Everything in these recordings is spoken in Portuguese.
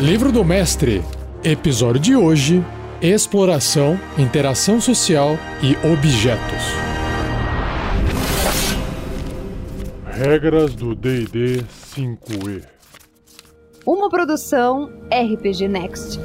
Livro do Mestre, episódio de hoje: Exploração, Interação Social e Objetos. Regras do DD 5E. Uma produção RPG Next.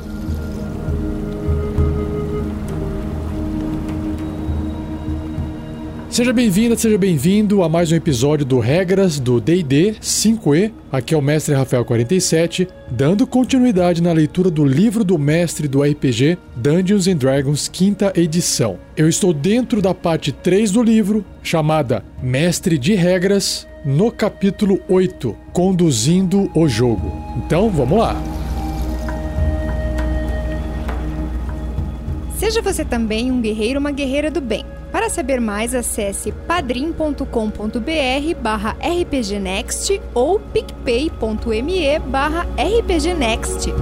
Seja bem-vinda, seja bem-vindo a mais um episódio do Regras do D&D 5e. Aqui é o Mestre Rafael 47, dando continuidade na leitura do livro do mestre do RPG Dungeons and Dragons, quinta edição. Eu estou dentro da parte 3 do livro, chamada Mestre de Regras, no capítulo 8, Conduzindo o Jogo. Então, vamos lá. Seja você também um guerreiro ou uma guerreira do bem. Para saber mais, acesse padrim.com.br barra rpgnext ou picpay.me barra rpgnext.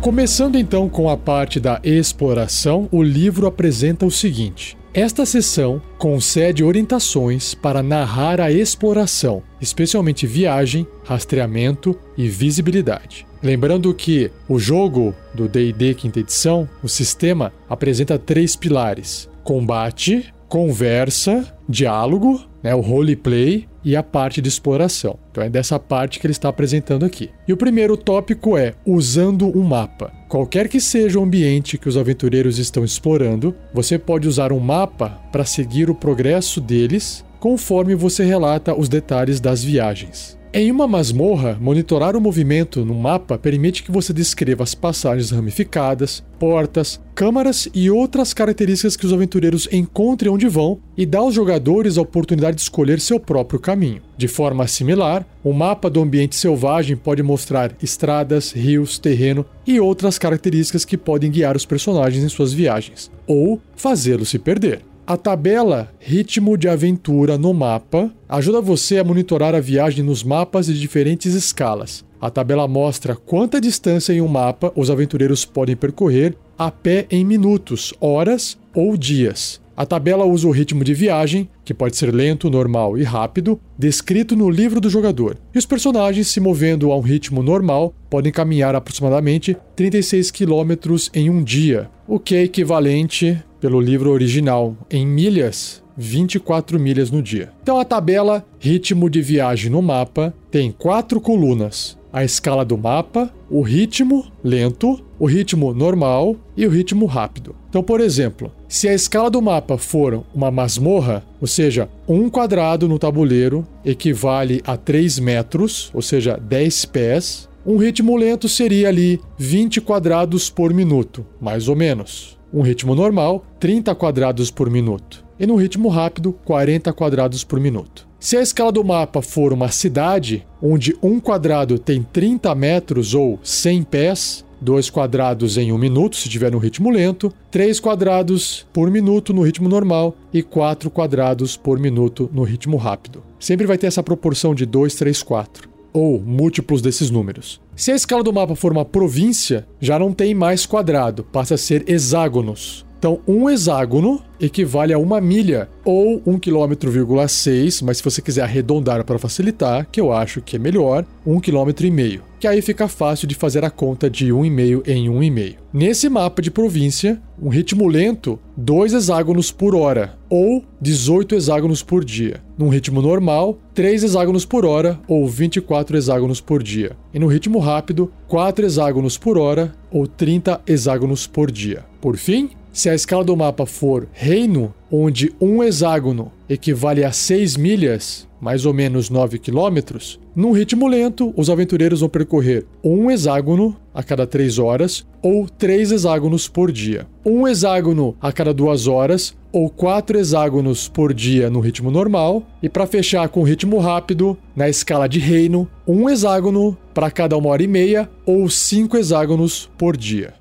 Começando então com a parte da exploração, o livro apresenta o seguinte: esta sessão concede orientações para narrar a exploração, especialmente viagem, rastreamento e visibilidade. Lembrando que o jogo do DD quinta edição, o sistema, apresenta três pilares: combate, conversa, diálogo, né, o roleplay e a parte de exploração. Então é dessa parte que ele está apresentando aqui. E o primeiro tópico é usando um mapa. Qualquer que seja o ambiente que os aventureiros estão explorando, você pode usar um mapa para seguir o progresso deles conforme você relata os detalhes das viagens. Em uma masmorra, monitorar o movimento no mapa permite que você descreva as passagens ramificadas, portas, câmaras e outras características que os aventureiros encontrem onde vão e dá aos jogadores a oportunidade de escolher seu próprio caminho. De forma similar, o mapa do ambiente selvagem pode mostrar estradas, rios, terreno e outras características que podem guiar os personagens em suas viagens, ou fazê-los se perder. A tabela Ritmo de Aventura no mapa ajuda você a monitorar a viagem nos mapas de diferentes escalas. A tabela mostra quanta distância em um mapa os aventureiros podem percorrer a pé em minutos, horas ou dias. A tabela usa o ritmo de viagem, que pode ser lento, normal e rápido, descrito no livro do jogador. E os personagens, se movendo a um ritmo normal, podem caminhar aproximadamente 36 km em um dia, o que é equivalente pelo livro original em milhas 24 milhas no dia. Então a tabela ritmo de viagem no mapa tem quatro colunas: a escala do mapa, o ritmo lento, o ritmo normal e o ritmo rápido. Então, por exemplo, se a escala do mapa for uma masmorra, ou seja, um quadrado no tabuleiro equivale a 3 metros, ou seja, 10 pés, um ritmo lento seria ali 20 quadrados por minuto, mais ou menos um ritmo normal, 30 quadrados por minuto, e no ritmo rápido, 40 quadrados por minuto. Se a escala do mapa for uma cidade, onde um quadrado tem 30 metros ou 100 pés, 2 quadrados em 1 minuto, se tiver no ritmo lento, 3 quadrados por minuto no ritmo normal e 4 quadrados por minuto no ritmo rápido. Sempre vai ter essa proporção de 2, 3, 4 ou múltiplos desses números. Se a escala do mapa for uma província, já não tem mais quadrado, passa a ser hexágonos. Então, um hexágono equivale a uma milha ou 1,6 km, mas se você quiser arredondar para facilitar, que eu acho que é melhor, 1,5 km, que aí fica fácil de fazer a conta de 1,5 em 1,5. Nesse mapa de província, um ritmo lento, 2 hexágonos por hora ou 18 hexágonos por dia. Num ritmo normal, 3 hexágonos por hora ou 24 hexágonos por dia. E no ritmo rápido, 4 hexágonos por hora ou 30 hexágonos por dia. Por fim, se a escala do mapa for reino, onde um hexágono equivale a 6 milhas, mais ou menos 9 quilômetros, num ritmo lento, os aventureiros vão percorrer um hexágono a cada 3 horas ou 3 hexágonos por dia. Um hexágono a cada 2 horas ou 4 hexágonos por dia no ritmo normal. E para fechar com ritmo rápido, na escala de reino, um hexágono para cada uma hora e meia ou 5 hexágonos por dia.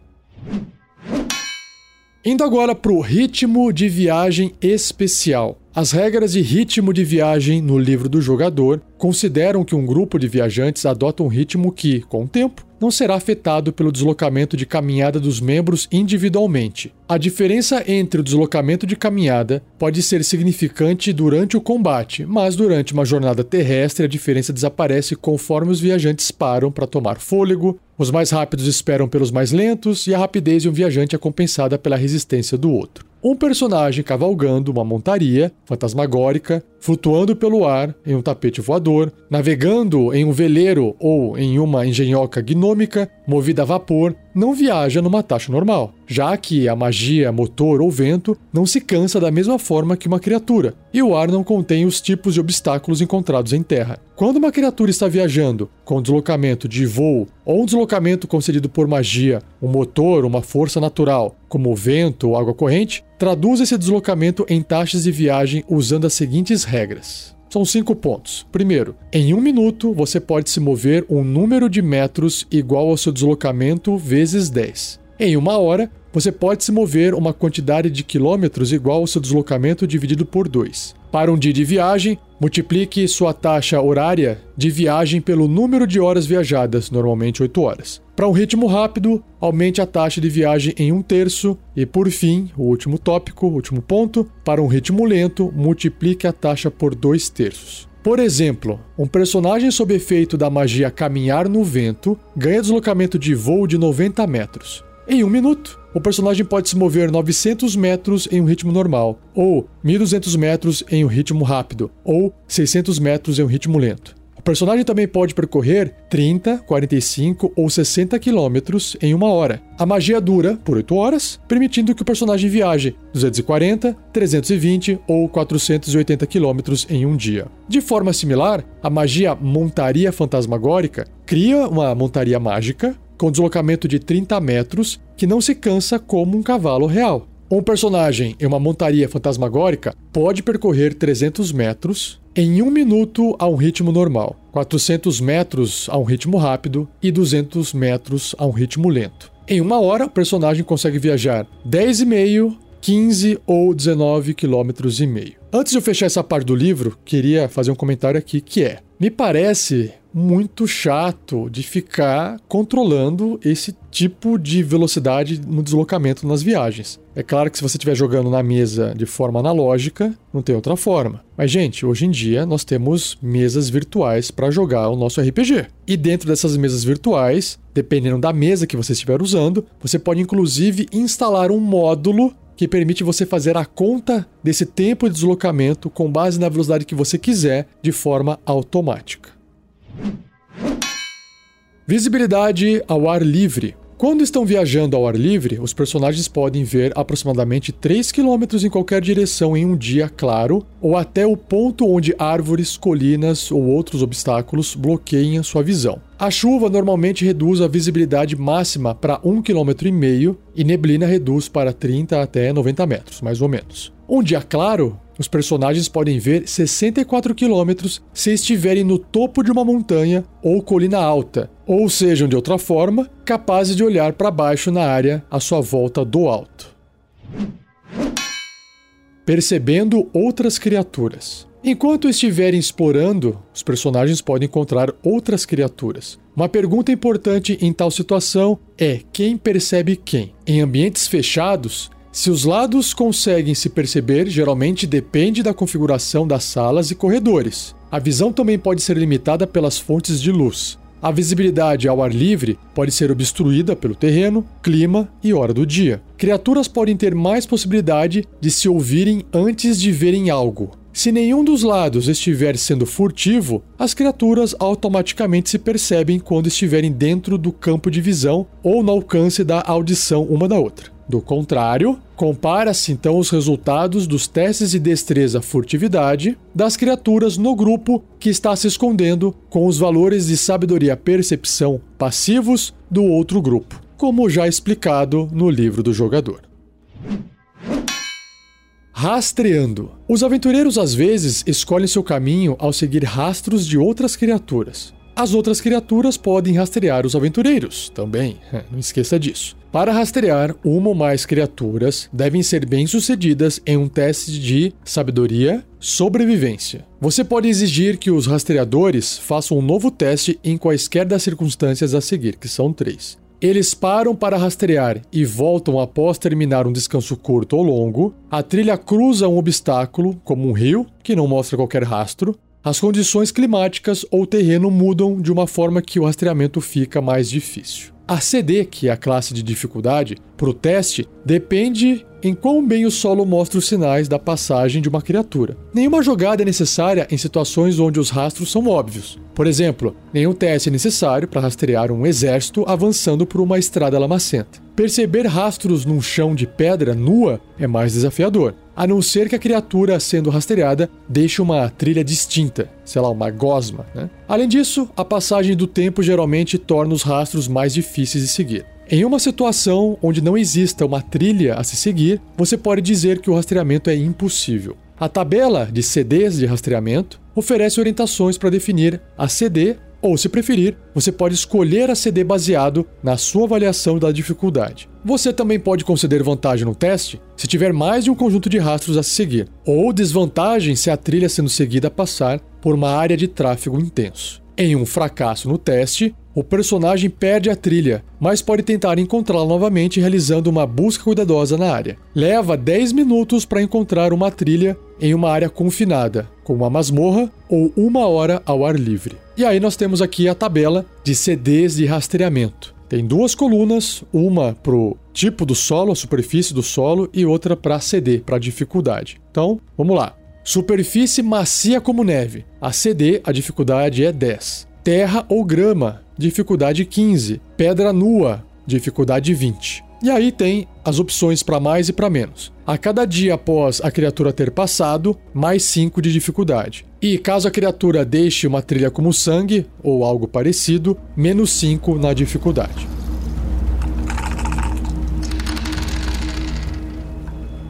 Indo agora para o ritmo de viagem especial. As regras de ritmo de viagem no livro do jogador consideram que um grupo de viajantes adota um ritmo que, com o tempo, não será afetado pelo deslocamento de caminhada dos membros individualmente. A diferença entre o deslocamento de caminhada pode ser significante durante o combate, mas durante uma jornada terrestre a diferença desaparece conforme os viajantes param para tomar fôlego, os mais rápidos esperam pelos mais lentos e a rapidez de um viajante é compensada pela resistência do outro. Um personagem cavalgando uma montaria fantasmagórica, flutuando pelo ar em um tapete voador, navegando em um veleiro ou em uma engenhoca gnômica movida a vapor, não viaja numa taxa normal, já que a magia, motor ou vento não se cansa da mesma forma que uma criatura, e o ar não contém os tipos de obstáculos encontrados em terra. Quando uma criatura está viajando com deslocamento de voo ou um deslocamento concedido por magia, um motor, uma força natural, como vento ou água corrente, traduz esse deslocamento em taxas de viagem usando as seguintes regras. São cinco pontos. Primeiro, em um minuto você pode se mover um número de metros igual ao seu deslocamento vezes 10. Em uma hora, você pode se mover uma quantidade de quilômetros igual ao seu deslocamento dividido por 2. Para um dia de viagem, multiplique sua taxa horária de viagem pelo número de horas viajadas, normalmente 8 horas. Para um ritmo rápido, aumente a taxa de viagem em um terço. E por fim, o último tópico, último ponto, para um ritmo lento, multiplique a taxa por dois terços. Por exemplo, um personagem sob efeito da magia Caminhar no Vento ganha deslocamento de voo de 90 metros. Em um minuto, o personagem pode se mover 900 metros em um ritmo normal, ou 1200 metros em um ritmo rápido, ou 600 metros em um ritmo lento personagem também pode percorrer 30, 45 ou 60 quilômetros em uma hora. A magia dura por 8 horas, permitindo que o personagem viaje 240, 320 ou 480 quilômetros em um dia. De forma similar, a magia Montaria Fantasmagórica cria uma montaria mágica com deslocamento de 30 metros que não se cansa como um cavalo real. Um personagem em uma montaria fantasmagórica pode percorrer 300 metros em um minuto a um ritmo normal, 400 metros a um ritmo rápido e 200 metros a um ritmo lento. Em uma hora, o personagem consegue viajar 10,5, 15 ou 19 quilômetros e meio. Antes de eu fechar essa parte do livro, queria fazer um comentário aqui que é: me parece muito chato de ficar controlando esse tipo de velocidade no deslocamento nas viagens. É claro que se você estiver jogando na mesa de forma analógica, não tem outra forma. Mas, gente, hoje em dia nós temos mesas virtuais para jogar o nosso RPG. E dentro dessas mesas virtuais, dependendo da mesa que você estiver usando, você pode inclusive instalar um módulo que permite você fazer a conta desse tempo de deslocamento com base na velocidade que você quiser de forma automática. Visibilidade ao ar livre. Quando estão viajando ao ar livre, os personagens podem ver aproximadamente 3 km em qualquer direção em um dia claro, ou até o ponto onde árvores, colinas ou outros obstáculos bloqueiam sua visão. A chuva normalmente reduz a visibilidade máxima para 1,5 km e neblina reduz para 30 até 90 metros, mais ou menos. Um dia claro, os personagens podem ver 64 quilômetros se estiverem no topo de uma montanha ou colina alta, ou sejam de outra forma, capazes de olhar para baixo na área à sua volta do alto. Percebendo outras criaturas. Enquanto estiverem explorando, os personagens podem encontrar outras criaturas. Uma pergunta importante em tal situação é quem percebe quem. Em ambientes fechados, se os lados conseguem se perceber, geralmente depende da configuração das salas e corredores. A visão também pode ser limitada pelas fontes de luz. A visibilidade ao ar livre pode ser obstruída pelo terreno, clima e hora do dia. Criaturas podem ter mais possibilidade de se ouvirem antes de verem algo. Se nenhum dos lados estiver sendo furtivo, as criaturas automaticamente se percebem quando estiverem dentro do campo de visão ou no alcance da audição uma da outra. Do contrário, compara-se então os resultados dos testes de destreza furtividade das criaturas no grupo que está se escondendo com os valores de sabedoria percepção passivos do outro grupo, como já explicado no livro do jogador. Rastreando. Os aventureiros às vezes escolhem seu caminho ao seguir rastros de outras criaturas. As outras criaturas podem rastrear os aventureiros também, não esqueça disso. Para rastrear uma ou mais criaturas, devem ser bem-sucedidas em um teste de sabedoria, sobrevivência. Você pode exigir que os rastreadores façam um novo teste em quaisquer das circunstâncias a seguir, que são três. Eles param para rastrear e voltam após terminar um descanso curto ou longo. A trilha cruza um obstáculo, como um rio, que não mostra qualquer rastro. As condições climáticas ou terreno mudam de uma forma que o rastreamento fica mais difícil. A CD, que é a classe de dificuldade, para o teste, depende em quão bem o solo mostra os sinais da passagem de uma criatura. Nenhuma jogada é necessária em situações onde os rastros são óbvios. Por exemplo, nenhum teste é necessário para rastrear um exército avançando por uma estrada lamacenta. Perceber rastros num chão de pedra nua é mais desafiador a não ser que a criatura sendo rastreada deixe uma trilha distinta, sei lá, uma gosma. Né? Além disso, a passagem do tempo geralmente torna os rastros mais difíceis de seguir. Em uma situação onde não exista uma trilha a se seguir, você pode dizer que o rastreamento é impossível. A tabela de CDs de rastreamento oferece orientações para definir a CD ou, se preferir, você pode escolher a CD baseado na sua avaliação da dificuldade. Você também pode conceder vantagem no teste se tiver mais de um conjunto de rastros a seguir, ou desvantagem se a trilha sendo seguida passar por uma área de tráfego intenso. Em um fracasso no teste, o personagem perde a trilha, mas pode tentar encontrá-la novamente realizando uma busca cuidadosa na área. Leva 10 minutos para encontrar uma trilha em uma área confinada, como uma masmorra ou uma hora ao ar livre. E aí nós temos aqui a tabela de CDs de rastreamento. Tem duas colunas, uma para o tipo do solo, a superfície do solo, e outra para CD, para dificuldade. Então, vamos lá. Superfície macia como neve. A CD, a dificuldade é 10. Terra ou grama, dificuldade 15. Pedra nua, dificuldade 20. E aí tem as opções para mais e para menos. A cada dia após a criatura ter passado, mais 5 de dificuldade. E caso a criatura deixe uma trilha como sangue ou algo parecido, menos 5 na dificuldade.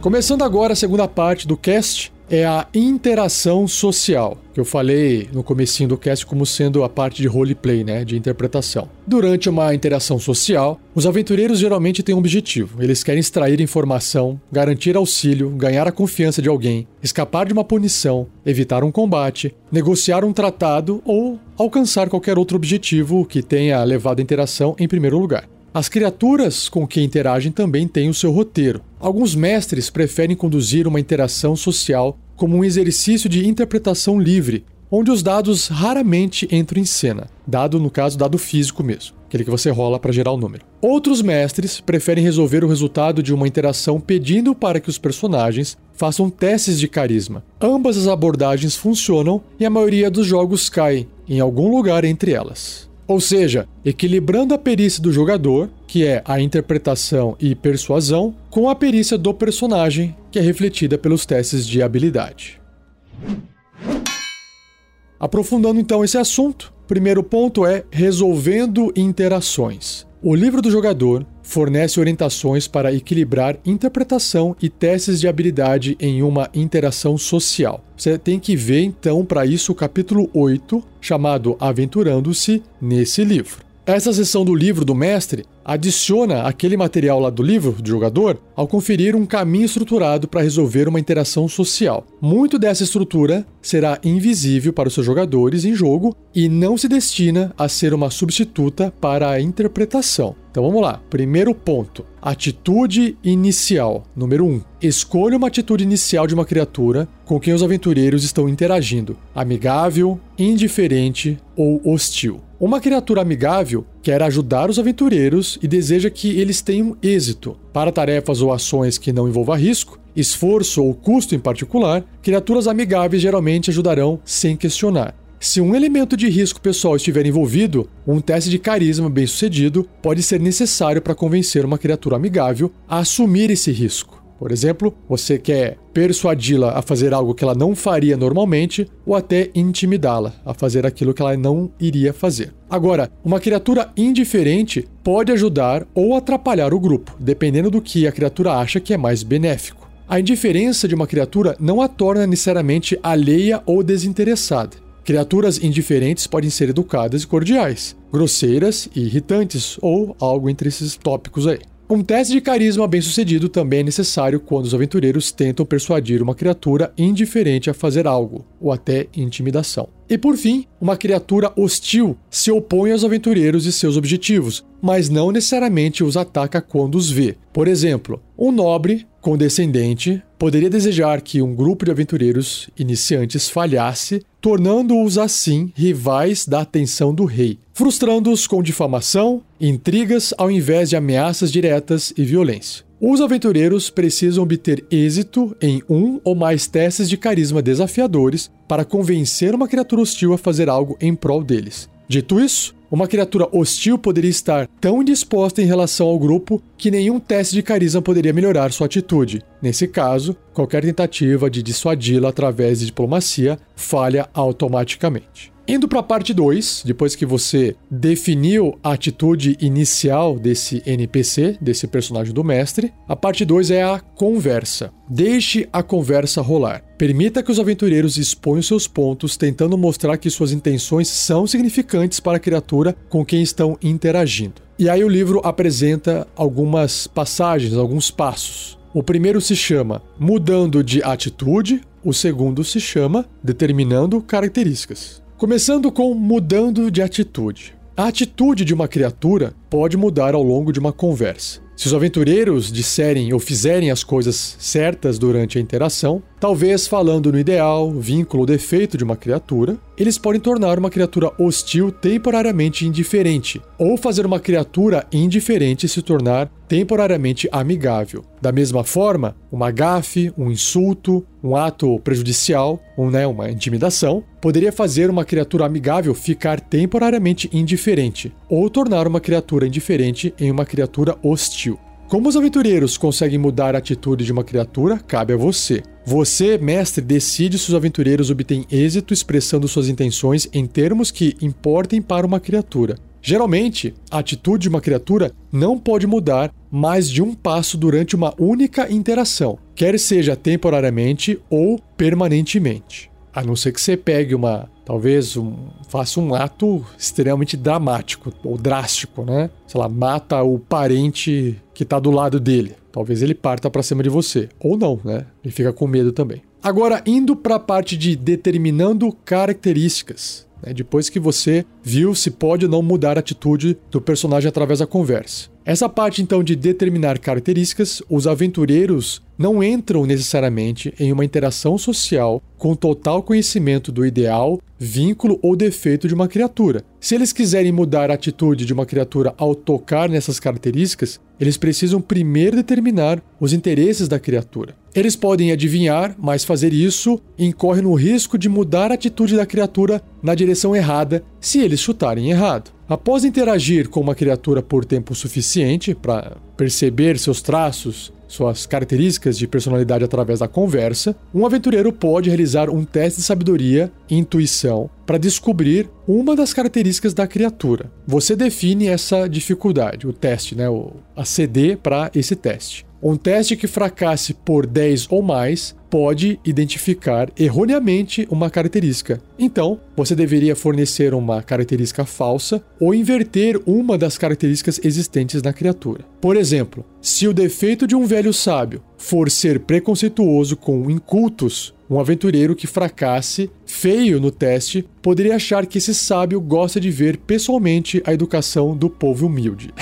Começando agora a segunda parte do cast, é a interação social, que eu falei no comecinho do cast como sendo a parte de roleplay, né, de interpretação. Durante uma interação social, os aventureiros geralmente têm um objetivo. Eles querem extrair informação, garantir auxílio, ganhar a confiança de alguém, escapar de uma punição, evitar um combate, negociar um tratado ou alcançar qualquer outro objetivo que tenha levado a interação em primeiro lugar. As criaturas com que interagem também têm o seu roteiro. Alguns mestres preferem conduzir uma interação social como um exercício de interpretação livre, onde os dados raramente entram em cena, dado no caso dado físico mesmo, aquele que você rola para gerar o número. Outros mestres preferem resolver o resultado de uma interação pedindo para que os personagens façam testes de carisma. Ambas as abordagens funcionam e a maioria dos jogos cai em algum lugar entre elas. Ou seja, equilibrando a perícia do jogador, que é a interpretação e persuasão, com a perícia do personagem, que é refletida pelos testes de habilidade. Aprofundando então esse assunto, primeiro ponto é resolvendo interações. O livro do jogador fornece orientações para equilibrar interpretação e testes de habilidade em uma interação social. Você tem que ver então para isso o capítulo 8, chamado Aventurando-se, nesse livro. Essa seção do livro do mestre adiciona aquele material lá do livro do jogador ao conferir um caminho estruturado para resolver uma interação social. Muito dessa estrutura será invisível para os seus jogadores em jogo e não se destina a ser uma substituta para a interpretação. Então vamos lá. Primeiro ponto: atitude inicial. Número 1. Um, escolha uma atitude inicial de uma criatura com quem os aventureiros estão interagindo: amigável, indiferente ou hostil. Uma criatura amigável quer ajudar os aventureiros e deseja que eles tenham êxito. Para tarefas ou ações que não envolvam risco, esforço ou custo em particular, criaturas amigáveis geralmente ajudarão sem questionar. Se um elemento de risco pessoal estiver envolvido, um teste de carisma bem sucedido pode ser necessário para convencer uma criatura amigável a assumir esse risco. Por exemplo, você quer persuadi-la a fazer algo que ela não faria normalmente ou até intimidá-la a fazer aquilo que ela não iria fazer. Agora, uma criatura indiferente pode ajudar ou atrapalhar o grupo, dependendo do que a criatura acha que é mais benéfico. A indiferença de uma criatura não a torna necessariamente alheia ou desinteressada. Criaturas indiferentes podem ser educadas e cordiais, grosseiras e irritantes, ou algo entre esses tópicos aí. Um teste de carisma bem-sucedido também é necessário quando os aventureiros tentam persuadir uma criatura indiferente a fazer algo, ou até intimidação. E por fim, uma criatura hostil se opõe aos aventureiros e seus objetivos, mas não necessariamente os ataca quando os vê. Por exemplo, um nobre condescendente poderia desejar que um grupo de aventureiros iniciantes falhasse, tornando-os assim rivais da atenção do rei, frustrando-os com difamação, intrigas ao invés de ameaças diretas e violência. Os aventureiros precisam obter êxito em um ou mais testes de carisma desafiadores para convencer uma criatura hostil a fazer algo em prol deles. Dito isso, uma criatura hostil poderia estar tão indisposta em relação ao grupo que nenhum teste de carisma poderia melhorar sua atitude. Nesse caso, qualquer tentativa de dissuadi-la através de diplomacia falha automaticamente. Indo para a parte 2, depois que você definiu a atitude inicial desse NPC, desse personagem do mestre, a parte 2 é a conversa. Deixe a conversa rolar. Permita que os aventureiros exponham seus pontos, tentando mostrar que suas intenções são significantes para a criatura com quem estão interagindo. E aí o livro apresenta algumas passagens, alguns passos. O primeiro se chama Mudando de Atitude, o segundo se chama Determinando Características. Começando com mudando de atitude. A atitude de uma criatura pode mudar ao longo de uma conversa. Se os aventureiros disserem ou fizerem as coisas certas durante a interação, talvez falando no ideal, vínculo ou defeito de uma criatura, eles podem tornar uma criatura hostil temporariamente indiferente, ou fazer uma criatura indiferente se tornar temporariamente amigável. Da mesma forma, uma gafe, um insulto, um ato prejudicial, um, né, uma intimidação, poderia fazer uma criatura amigável ficar temporariamente indiferente, ou tornar uma criatura indiferente em uma criatura hostil. Como os aventureiros conseguem mudar a atitude de uma criatura, cabe a você. Você, mestre, decide se os aventureiros obtêm êxito expressando suas intenções em termos que importem para uma criatura. Geralmente, a atitude de uma criatura não pode mudar mais de um passo durante uma única interação, quer seja temporariamente ou permanentemente. A não ser que você pegue uma. Talvez um, faça um ato extremamente dramático ou drástico, né? Sei lá, mata o parente que tá do lado dele. Talvez ele parta para cima de você. Ou não, né? Ele fica com medo também. Agora, indo para a parte de determinando características. Né? Depois que você viu se pode ou não mudar a atitude do personagem através da conversa. Essa parte então de determinar características, os aventureiros não entram necessariamente em uma interação social com total conhecimento do ideal, vínculo ou defeito de uma criatura. Se eles quiserem mudar a atitude de uma criatura ao tocar nessas características, eles precisam primeiro determinar os interesses da criatura. Eles podem adivinhar, mas fazer isso incorre no risco de mudar a atitude da criatura na direção errada se eles chutarem errado. Após interagir com uma criatura por tempo suficiente para perceber seus traços, suas características de personalidade através da conversa, um aventureiro pode realizar um teste de sabedoria e intuição para descobrir uma das características da criatura. Você define essa dificuldade, o teste, né, a CD para esse teste. Um teste que fracasse por 10 ou mais pode identificar erroneamente uma característica. Então, você deveria fornecer uma característica falsa ou inverter uma das características existentes na criatura. Por exemplo, se o defeito de um velho sábio for ser preconceituoso com incultos, um aventureiro que fracasse feio no teste poderia achar que esse sábio gosta de ver pessoalmente a educação do povo humilde.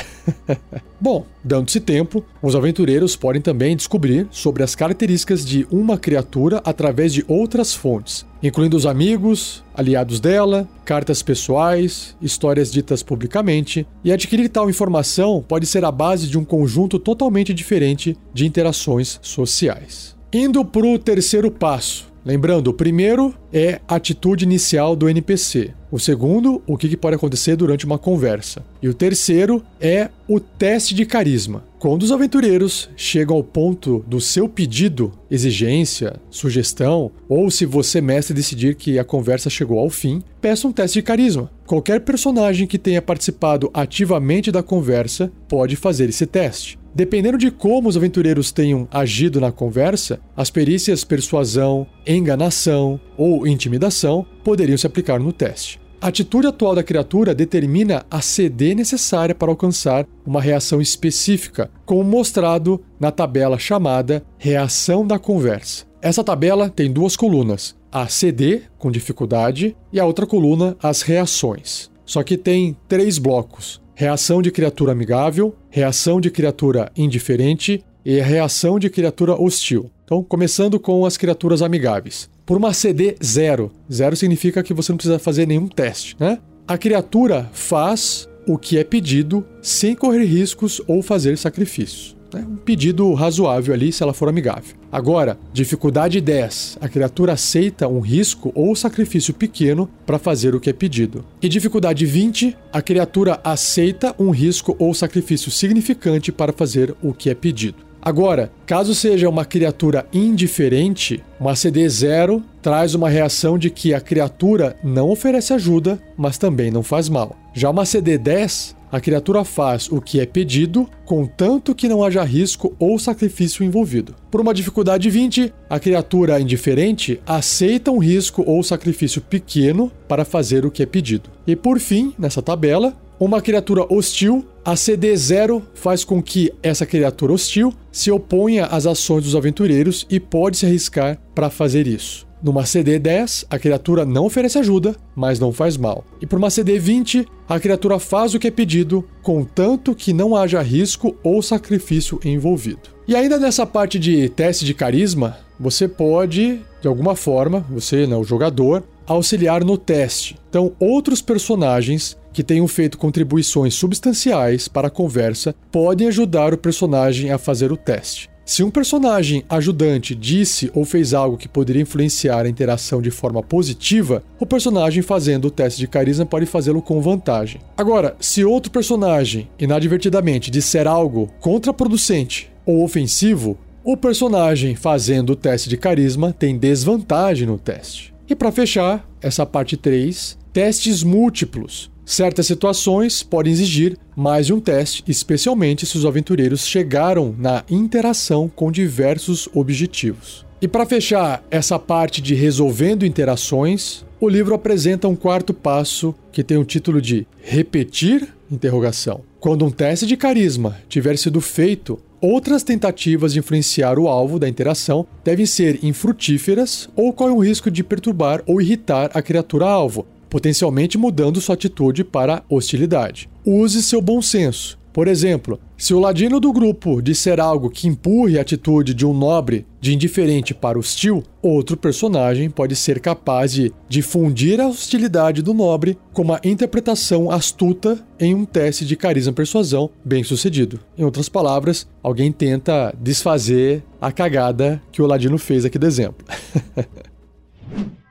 Bom, dando-se tempo, os aventureiros podem também descobrir sobre as características de uma criatura através de outras fontes, incluindo os amigos, aliados dela, cartas pessoais, histórias ditas publicamente, e adquirir tal informação pode ser a base de um conjunto totalmente diferente de interações sociais. Indo para o terceiro passo. Lembrando, o primeiro é a atitude inicial do NPC. O segundo, o que pode acontecer durante uma conversa. E o terceiro é o teste de carisma. Quando os aventureiros chegam ao ponto do seu pedido, exigência, sugestão, ou se você, mestre, decidir que a conversa chegou ao fim, peça um teste de carisma. Qualquer personagem que tenha participado ativamente da conversa pode fazer esse teste. Dependendo de como os aventureiros tenham agido na conversa, as perícias persuasão, enganação ou intimidação poderiam se aplicar no teste. A atitude atual da criatura determina a CD necessária para alcançar uma reação específica, como mostrado na tabela chamada Reação da Conversa. Essa tabela tem duas colunas, a CD, com dificuldade, e a outra coluna, as reações. Só que tem três blocos: reação de criatura amigável, reação de criatura indiferente e reação de criatura hostil. Então, começando com as criaturas amigáveis. Por uma CD zero, zero significa que você não precisa fazer nenhum teste, né? A criatura faz o que é pedido sem correr riscos ou fazer sacrifícios. É um pedido razoável ali se ela for amigável. Agora, dificuldade 10. A criatura aceita um risco ou sacrifício pequeno para fazer o que é pedido. E dificuldade 20. A criatura aceita um risco ou sacrifício significante para fazer o que é pedido. Agora, caso seja uma criatura indiferente, uma CD 0 traz uma reação de que a criatura não oferece ajuda, mas também não faz mal. Já uma CD 10, a criatura faz o que é pedido, contanto que não haja risco ou sacrifício envolvido. Por uma dificuldade 20, a criatura indiferente aceita um risco ou sacrifício pequeno para fazer o que é pedido. E por fim, nessa tabela, uma criatura hostil, a CD0 faz com que essa criatura hostil se oponha às ações dos aventureiros e pode se arriscar para fazer isso. Numa CD10, a criatura não oferece ajuda, mas não faz mal. E por uma CD20, a criatura faz o que é pedido, contanto que não haja risco ou sacrifício envolvido. E ainda nessa parte de teste de carisma, você pode, de alguma forma, você, né, o jogador, auxiliar no teste. Então, outros personagens que tenham feito contribuições substanciais para a conversa podem ajudar o personagem a fazer o teste. Se um personagem ajudante disse ou fez algo que poderia influenciar a interação de forma positiva, o personagem fazendo o teste de carisma pode fazê-lo com vantagem. Agora, se outro personagem inadvertidamente disser algo contraproducente ou ofensivo, o personagem fazendo o teste de carisma tem desvantagem no teste. E para fechar, essa parte 3, testes múltiplos. Certas situações podem exigir mais de um teste, especialmente se os aventureiros chegaram na interação com diversos objetivos. E para fechar essa parte de resolvendo interações, o livro apresenta um quarto passo que tem o título de repetir interrogação. Quando um teste de carisma tiver sido feito, outras tentativas de influenciar o alvo da interação devem ser infrutíferas ou correm o risco de perturbar ou irritar a criatura alvo, potencialmente mudando sua atitude para hostilidade. Use seu bom senso. Por exemplo, se o ladino do grupo disser algo que empurre a atitude de um nobre de indiferente para hostil, outro personagem pode ser capaz de difundir a hostilidade do nobre com uma interpretação astuta em um teste de carisma persuasão bem sucedido. Em outras palavras, alguém tenta desfazer a cagada que o ladino fez aqui do exemplo.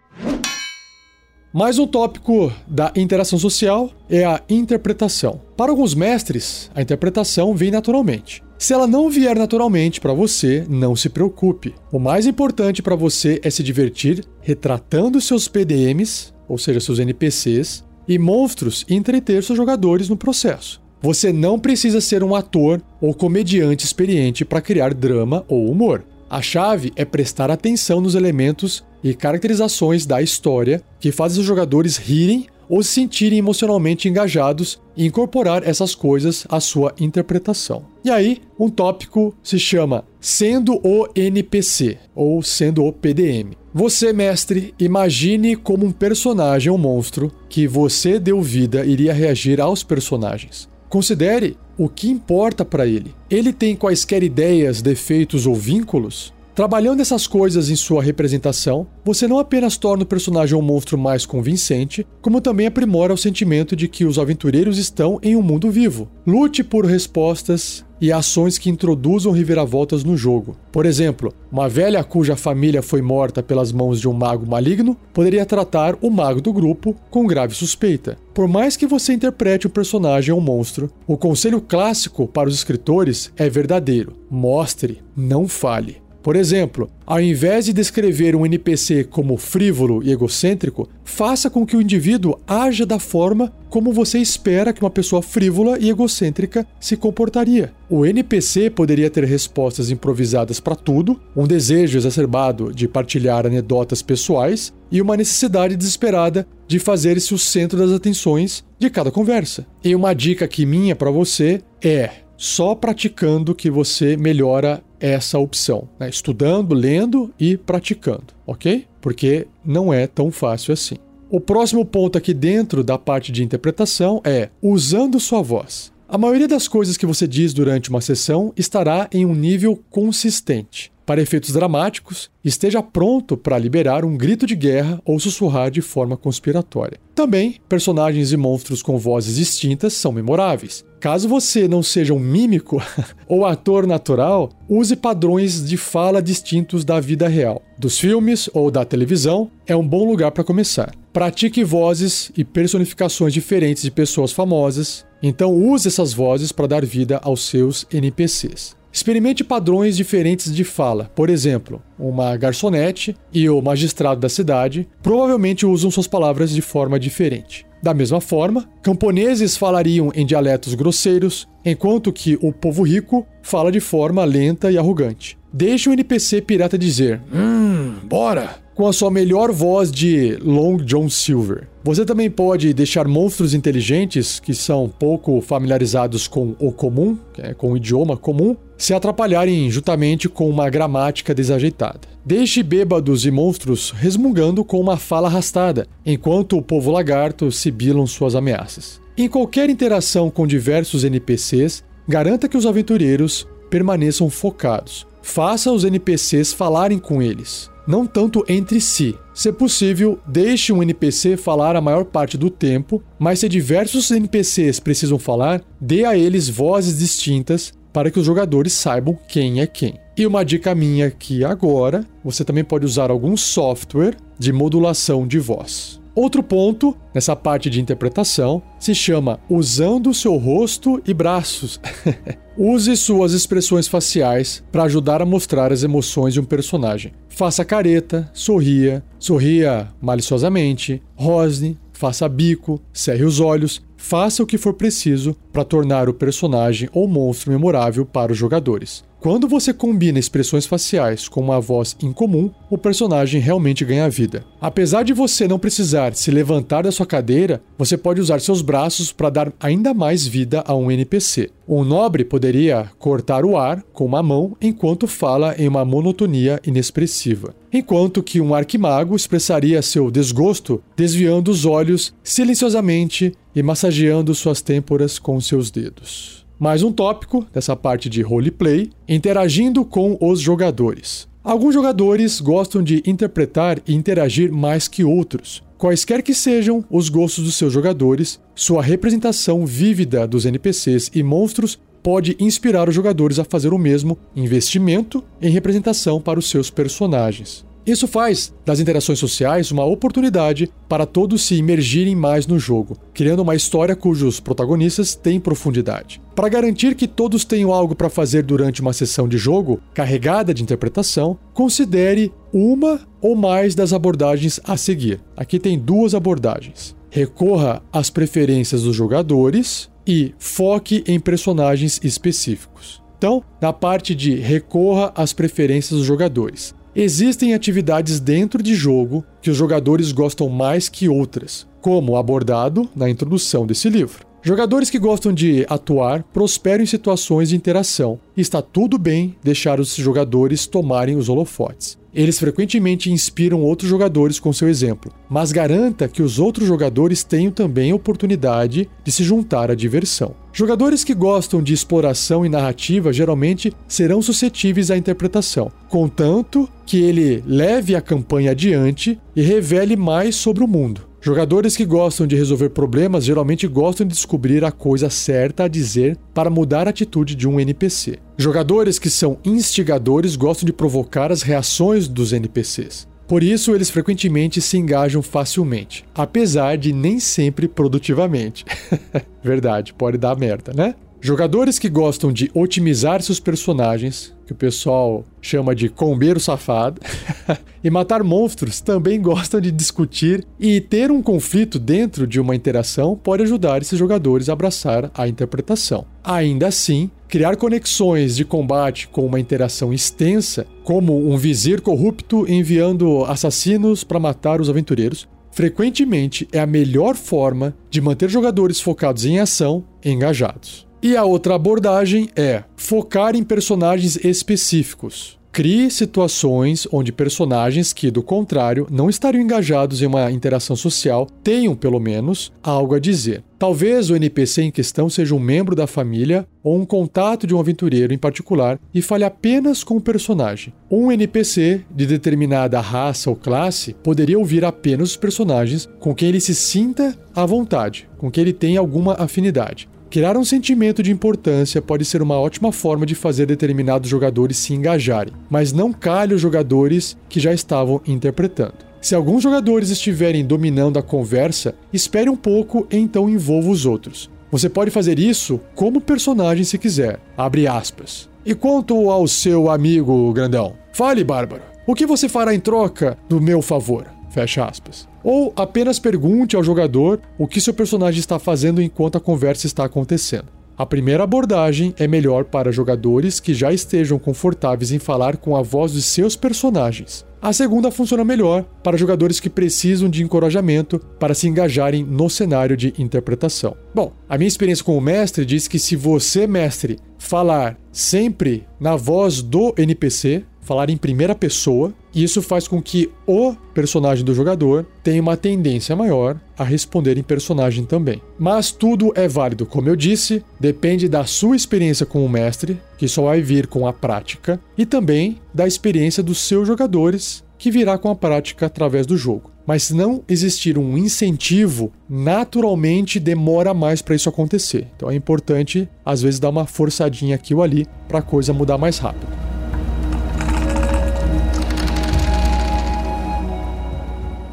Mais um tópico da interação social é a interpretação. Para alguns mestres, a interpretação vem naturalmente. Se ela não vier naturalmente para você, não se preocupe. O mais importante para você é se divertir retratando seus PDMs, ou seja, seus NPCs, e monstros e entreter seus jogadores no processo. Você não precisa ser um ator ou comediante experiente para criar drama ou humor. A chave é prestar atenção nos elementos e caracterizações da história que fazem os jogadores rirem ou se sentirem emocionalmente engajados e incorporar essas coisas à sua interpretação. E aí, um tópico se chama Sendo o NPC ou Sendo o PDM. Você, mestre, imagine como um personagem ou monstro que você deu vida iria reagir aos personagens. Considere o que importa para ele. Ele tem quaisquer ideias, defeitos ou vínculos? Trabalhando essas coisas em sua representação, você não apenas torna o personagem um monstro mais convincente, como também aprimora o sentimento de que os aventureiros estão em um mundo vivo. Lute por respostas e ações que introduzam reviravoltas no jogo. Por exemplo, uma velha cuja família foi morta pelas mãos de um mago maligno poderia tratar o mago do grupo com grave suspeita. Por mais que você interprete o personagem um monstro, o conselho clássico para os escritores é verdadeiro: mostre, não fale. Por exemplo, ao invés de descrever um NPC como frívolo e egocêntrico, faça com que o indivíduo haja da forma como você espera que uma pessoa frívola e egocêntrica se comportaria. O NPC poderia ter respostas improvisadas para tudo, um desejo exacerbado de partilhar anedotas pessoais e uma necessidade desesperada de fazer-se o centro das atenções de cada conversa. E uma dica aqui minha para você é só praticando que você melhora essa opção, né? estudando, lendo e praticando, ok? Porque não é tão fácil assim. O próximo ponto aqui dentro da parte de interpretação é usando sua voz. A maioria das coisas que você diz durante uma sessão estará em um nível consistente. Para efeitos dramáticos, esteja pronto para liberar um grito de guerra ou sussurrar de forma conspiratória. Também, personagens e monstros com vozes distintas são memoráveis. Caso você não seja um mímico ou ator natural, use padrões de fala distintos da vida real. Dos filmes ou da televisão, é um bom lugar para começar. Pratique vozes e personificações diferentes de pessoas famosas, então use essas vozes para dar vida aos seus NPCs. Experimente padrões diferentes de fala. Por exemplo, uma garçonete e o magistrado da cidade provavelmente usam suas palavras de forma diferente. Da mesma forma, camponeses falariam em dialetos grosseiros, enquanto que o povo rico fala de forma lenta e arrogante. Deixe o NPC pirata dizer: Hum, bora! com a sua melhor voz de Long John Silver. Você também pode deixar monstros inteligentes que são pouco familiarizados com o comum, é, com o idioma comum, se atrapalharem juntamente com uma gramática desajeitada. Deixe bêbados e monstros resmungando com uma fala arrastada, enquanto o povo lagarto sibilam suas ameaças. Em qualquer interação com diversos NPCs, garanta que os aventureiros permaneçam focados. Faça os NPCs falarem com eles não tanto entre si. Se possível, deixe um NPC falar a maior parte do tempo, mas se diversos NPCs precisam falar, dê a eles vozes distintas para que os jogadores saibam quem é quem. E uma dica minha aqui agora, você também pode usar algum software de modulação de voz. Outro ponto nessa parte de interpretação se chama usando seu rosto e braços. Use suas expressões faciais para ajudar a mostrar as emoções de um personagem. Faça careta, sorria, sorria maliciosamente, rosne, faça bico, cerre os olhos, faça o que for preciso para tornar o personagem ou monstro memorável para os jogadores. Quando você combina expressões faciais com uma voz incomum, o personagem realmente ganha vida. Apesar de você não precisar se levantar da sua cadeira, você pode usar seus braços para dar ainda mais vida a um NPC. Um nobre poderia cortar o ar com uma mão enquanto fala em uma monotonia inexpressiva, enquanto que um arquimago expressaria seu desgosto desviando os olhos silenciosamente e massageando suas têmporas com seus dedos. Mais um tópico dessa parte de roleplay: interagindo com os jogadores. Alguns jogadores gostam de interpretar e interagir mais que outros. Quaisquer que sejam os gostos dos seus jogadores, sua representação vívida dos NPCs e monstros pode inspirar os jogadores a fazer o mesmo investimento em representação para os seus personagens. Isso faz das interações sociais uma oportunidade para todos se imergirem mais no jogo, criando uma história cujos protagonistas têm profundidade. Para garantir que todos tenham algo para fazer durante uma sessão de jogo carregada de interpretação, considere uma ou mais das abordagens a seguir. Aqui tem duas abordagens. Recorra às preferências dos jogadores e foque em personagens específicos. Então, na parte de recorra às preferências dos jogadores. Existem atividades dentro de jogo que os jogadores gostam mais que outras, como abordado na introdução desse livro. Jogadores que gostam de atuar prosperam em situações de interação, e está tudo bem deixar os jogadores tomarem os holofotes. Eles frequentemente inspiram outros jogadores com seu exemplo, mas garanta que os outros jogadores tenham também a oportunidade de se juntar à diversão. Jogadores que gostam de exploração e narrativa geralmente serão suscetíveis à interpretação, contanto que ele leve a campanha adiante e revele mais sobre o mundo. Jogadores que gostam de resolver problemas geralmente gostam de descobrir a coisa certa a dizer para mudar a atitude de um NPC. Jogadores que são instigadores gostam de provocar as reações dos NPCs. Por isso, eles frequentemente se engajam facilmente, apesar de nem sempre produtivamente. Verdade, pode dar merda, né? Jogadores que gostam de otimizar seus personagens, que o pessoal chama de combeiro safado, e matar monstros também gostam de discutir e ter um conflito dentro de uma interação pode ajudar esses jogadores a abraçar a interpretação. Ainda assim, criar conexões de combate com uma interação extensa, como um vizir corrupto enviando assassinos para matar os aventureiros, frequentemente é a melhor forma de manter jogadores focados em ação engajados. E a outra abordagem é focar em personagens específicos. Crie situações onde personagens que, do contrário, não estariam engajados em uma interação social tenham, pelo menos, algo a dizer. Talvez o NPC em questão seja um membro da família ou um contato de um aventureiro em particular e fale apenas com o personagem. Um NPC de determinada raça ou classe poderia ouvir apenas os personagens com quem ele se sinta à vontade, com quem ele tem alguma afinidade. Criar um sentimento de importância pode ser uma ótima forma de fazer determinados jogadores se engajarem, mas não calhe os jogadores que já estavam interpretando. Se alguns jogadores estiverem dominando a conversa, espere um pouco e então envolva os outros. Você pode fazer isso como personagem se quiser. Abre aspas. E quanto ao seu amigo grandão? Fale, Bárbaro. O que você fará em troca do meu favor? Fecha aspas. Ou apenas pergunte ao jogador o que seu personagem está fazendo enquanto a conversa está acontecendo. A primeira abordagem é melhor para jogadores que já estejam confortáveis em falar com a voz de seus personagens. A segunda funciona melhor para jogadores que precisam de encorajamento para se engajarem no cenário de interpretação. Bom, a minha experiência com o mestre diz que se você, mestre, falar sempre na voz do NPC, falar em primeira pessoa, e isso faz com que o personagem do jogador tenha uma tendência maior a responder em personagem também. Mas tudo é válido, como eu disse, depende da sua experiência com o mestre, que só vai vir com a prática, e também da experiência dos seus jogadores, que virá com a prática através do jogo. Mas se não existir um incentivo, naturalmente demora mais para isso acontecer. Então é importante, às vezes, dar uma forçadinha aqui ou ali para a coisa mudar mais rápido.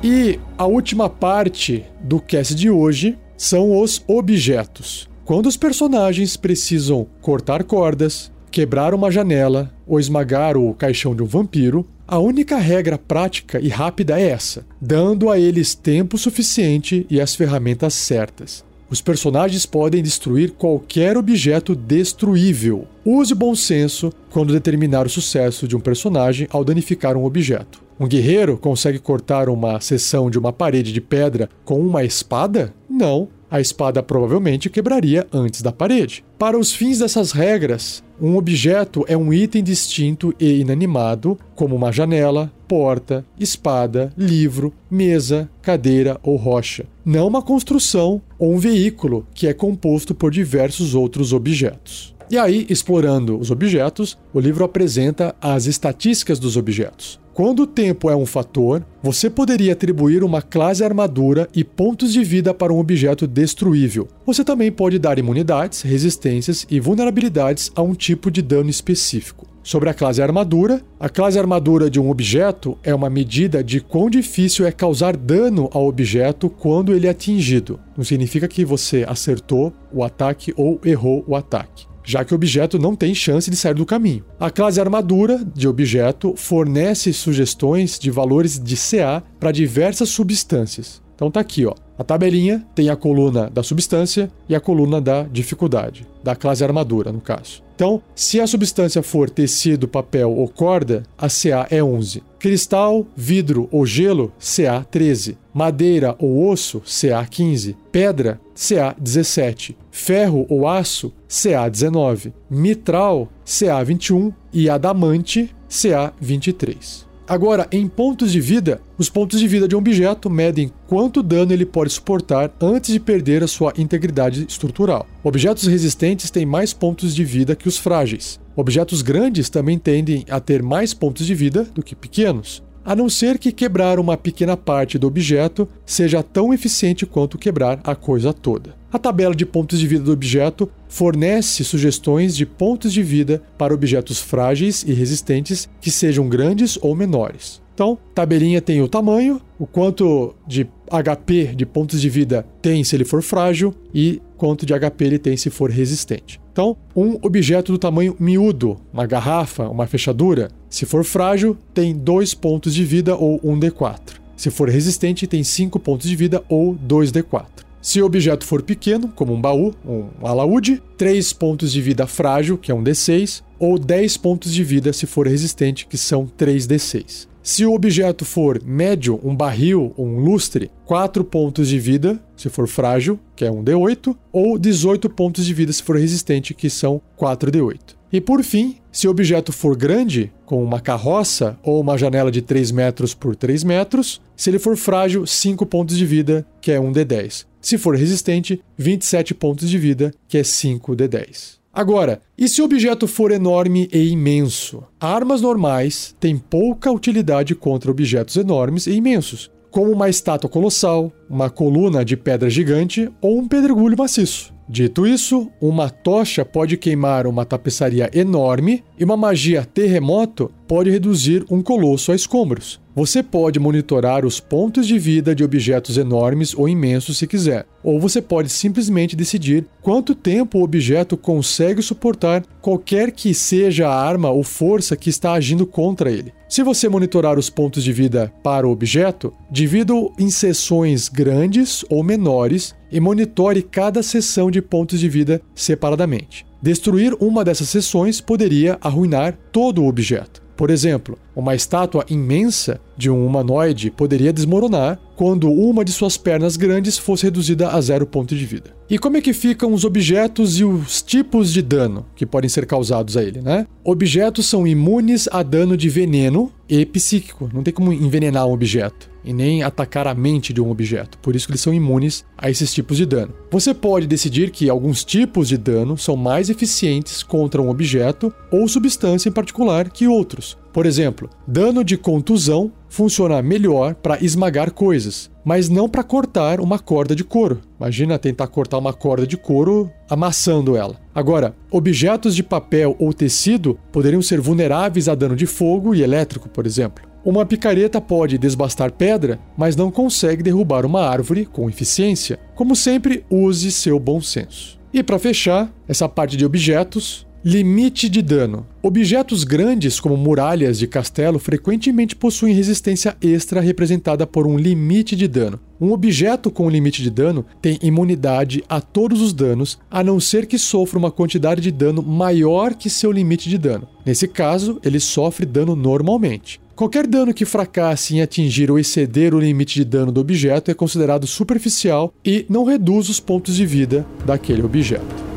E a última parte do cast de hoje são os objetos. Quando os personagens precisam cortar cordas, quebrar uma janela ou esmagar o caixão de um vampiro, a única regra prática e rápida é essa, dando a eles tempo suficiente e as ferramentas certas. Os personagens podem destruir qualquer objeto destruível. Use bom senso quando determinar o sucesso de um personagem ao danificar um objeto. Um guerreiro consegue cortar uma seção de uma parede de pedra com uma espada? Não. A espada provavelmente quebraria antes da parede. Para os fins dessas regras, um objeto é um item distinto e inanimado, como uma janela, porta, espada, livro, mesa, cadeira ou rocha. Não uma construção ou um veículo que é composto por diversos outros objetos. E aí, explorando os objetos, o livro apresenta as estatísticas dos objetos. Quando o tempo é um fator, você poderia atribuir uma classe armadura e pontos de vida para um objeto destruível. Você também pode dar imunidades, resistências e vulnerabilidades a um tipo de dano específico. Sobre a classe armadura, a classe armadura de um objeto é uma medida de quão difícil é causar dano ao objeto quando ele é atingido. Não significa que você acertou o ataque ou errou o ataque já que o objeto não tem chance de sair do caminho. A classe armadura de objeto fornece sugestões de valores de CA para diversas substâncias. Então tá aqui, ó. A tabelinha tem a coluna da substância e a coluna da dificuldade, da classe armadura, no caso. Então, se a substância for tecido, papel ou corda, a CA é 11. Cristal, vidro ou gelo, CA 13. Madeira ou osso, CA 15. Pedra, CA 17. Ferro ou aço, CA 19. Mitral, CA 21 e adamante, CA 23. Agora, em pontos de vida, os pontos de vida de um objeto medem quanto dano ele pode suportar antes de perder a sua integridade estrutural. Objetos resistentes têm mais pontos de vida que os frágeis. Objetos grandes também tendem a ter mais pontos de vida do que pequenos a não ser que quebrar uma pequena parte do objeto seja tão eficiente quanto quebrar a coisa toda. A tabela de pontos de vida do objeto fornece sugestões de pontos de vida para objetos frágeis e resistentes que sejam grandes ou menores. Então, tabelinha tem o tamanho, o quanto de HP de pontos de vida tem se ele for frágil e quanto de HP ele tem se for resistente. Então, um objeto do tamanho miúdo, uma garrafa, uma fechadura, se for frágil, tem 2 pontos de vida ou 1d4. Se for resistente, tem 5 pontos de vida ou 2d4. Se o objeto for pequeno, como um baú, um alaúde, 3 pontos de vida frágil, que é um D6, ou 10 pontos de vida se for resistente, que são 3d6. Se o objeto for médio, um barril ou um lustre, 4 pontos de vida, se for frágil, que é um D8, ou 18 pontos de vida se for resistente, que são 4D8. E por fim, se o objeto for grande, com uma carroça ou uma janela de 3 metros por 3 metros, se ele for frágil, 5 pontos de vida, que é um D10. Se for resistente, 27 pontos de vida, que é 5D10. Agora, e se o objeto for enorme e imenso? Armas normais têm pouca utilidade contra objetos enormes e imensos, como uma estátua colossal, uma coluna de pedra gigante ou um pedregulho maciço. Dito isso, uma tocha pode queimar uma tapeçaria enorme e uma magia terremoto pode reduzir um colosso a escombros. Você pode monitorar os pontos de vida de objetos enormes ou imensos se quiser, ou você pode simplesmente decidir quanto tempo o objeto consegue suportar qualquer que seja a arma ou força que está agindo contra ele. Se você monitorar os pontos de vida para o objeto, divida-o em seções grandes ou menores e monitore cada seção de pontos de vida separadamente. Destruir uma dessas seções poderia arruinar todo o objeto. Por exemplo, uma estátua imensa de um humanoide poderia desmoronar quando uma de suas pernas grandes fosse reduzida a zero ponto de vida. E como é que ficam os objetos e os tipos de dano que podem ser causados a ele, né? Objetos são imunes a dano de veneno e psíquico. Não tem como envenenar um objeto e nem atacar a mente de um objeto. Por isso que eles são imunes a esses tipos de dano. Você pode decidir que alguns tipos de dano são mais eficientes contra um objeto ou substância em particular que outros. Por exemplo, dano de contusão funciona melhor para esmagar coisas, mas não para cortar uma corda de couro. Imagina tentar cortar uma corda de couro amassando ela. Agora, objetos de papel ou tecido poderiam ser vulneráveis a dano de fogo e elétrico, por exemplo. Uma picareta pode desbastar pedra, mas não consegue derrubar uma árvore com eficiência. Como sempre, use seu bom senso. E para fechar essa parte de objetos, Limite de dano. Objetos grandes, como muralhas de castelo, frequentemente possuem resistência extra representada por um limite de dano. Um objeto com limite de dano tem imunidade a todos os danos, a não ser que sofra uma quantidade de dano maior que seu limite de dano. Nesse caso, ele sofre dano normalmente. Qualquer dano que fracasse em atingir ou exceder o limite de dano do objeto é considerado superficial e não reduz os pontos de vida daquele objeto.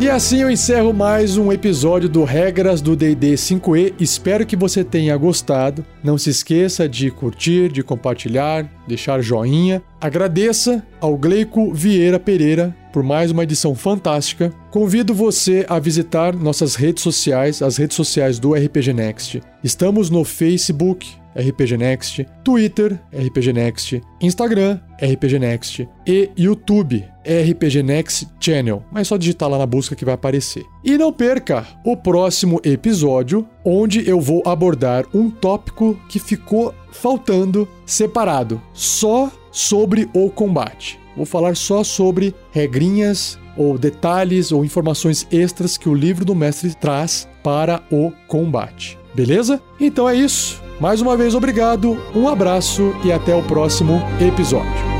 E assim eu encerro mais um episódio do Regras do DD 5E. Espero que você tenha gostado. Não se esqueça de curtir, de compartilhar, deixar joinha. Agradeça ao Gleico Vieira Pereira por mais uma edição fantástica. Convido você a visitar nossas redes sociais, as redes sociais do RPG Next. Estamos no Facebook, RPG Next, Twitter, RPG Next, Instagram, RPG Next e YouTube, RPG Next Channel. Mas é só digitar lá na busca que vai aparecer. E não perca o próximo episódio, onde eu vou abordar um tópico que ficou faltando separado, só sobre o combate. Vou falar só sobre regrinhas ou detalhes ou informações extras que o livro do mestre traz para o combate. Beleza? Então é isso. Mais uma vez, obrigado, um abraço e até o próximo episódio.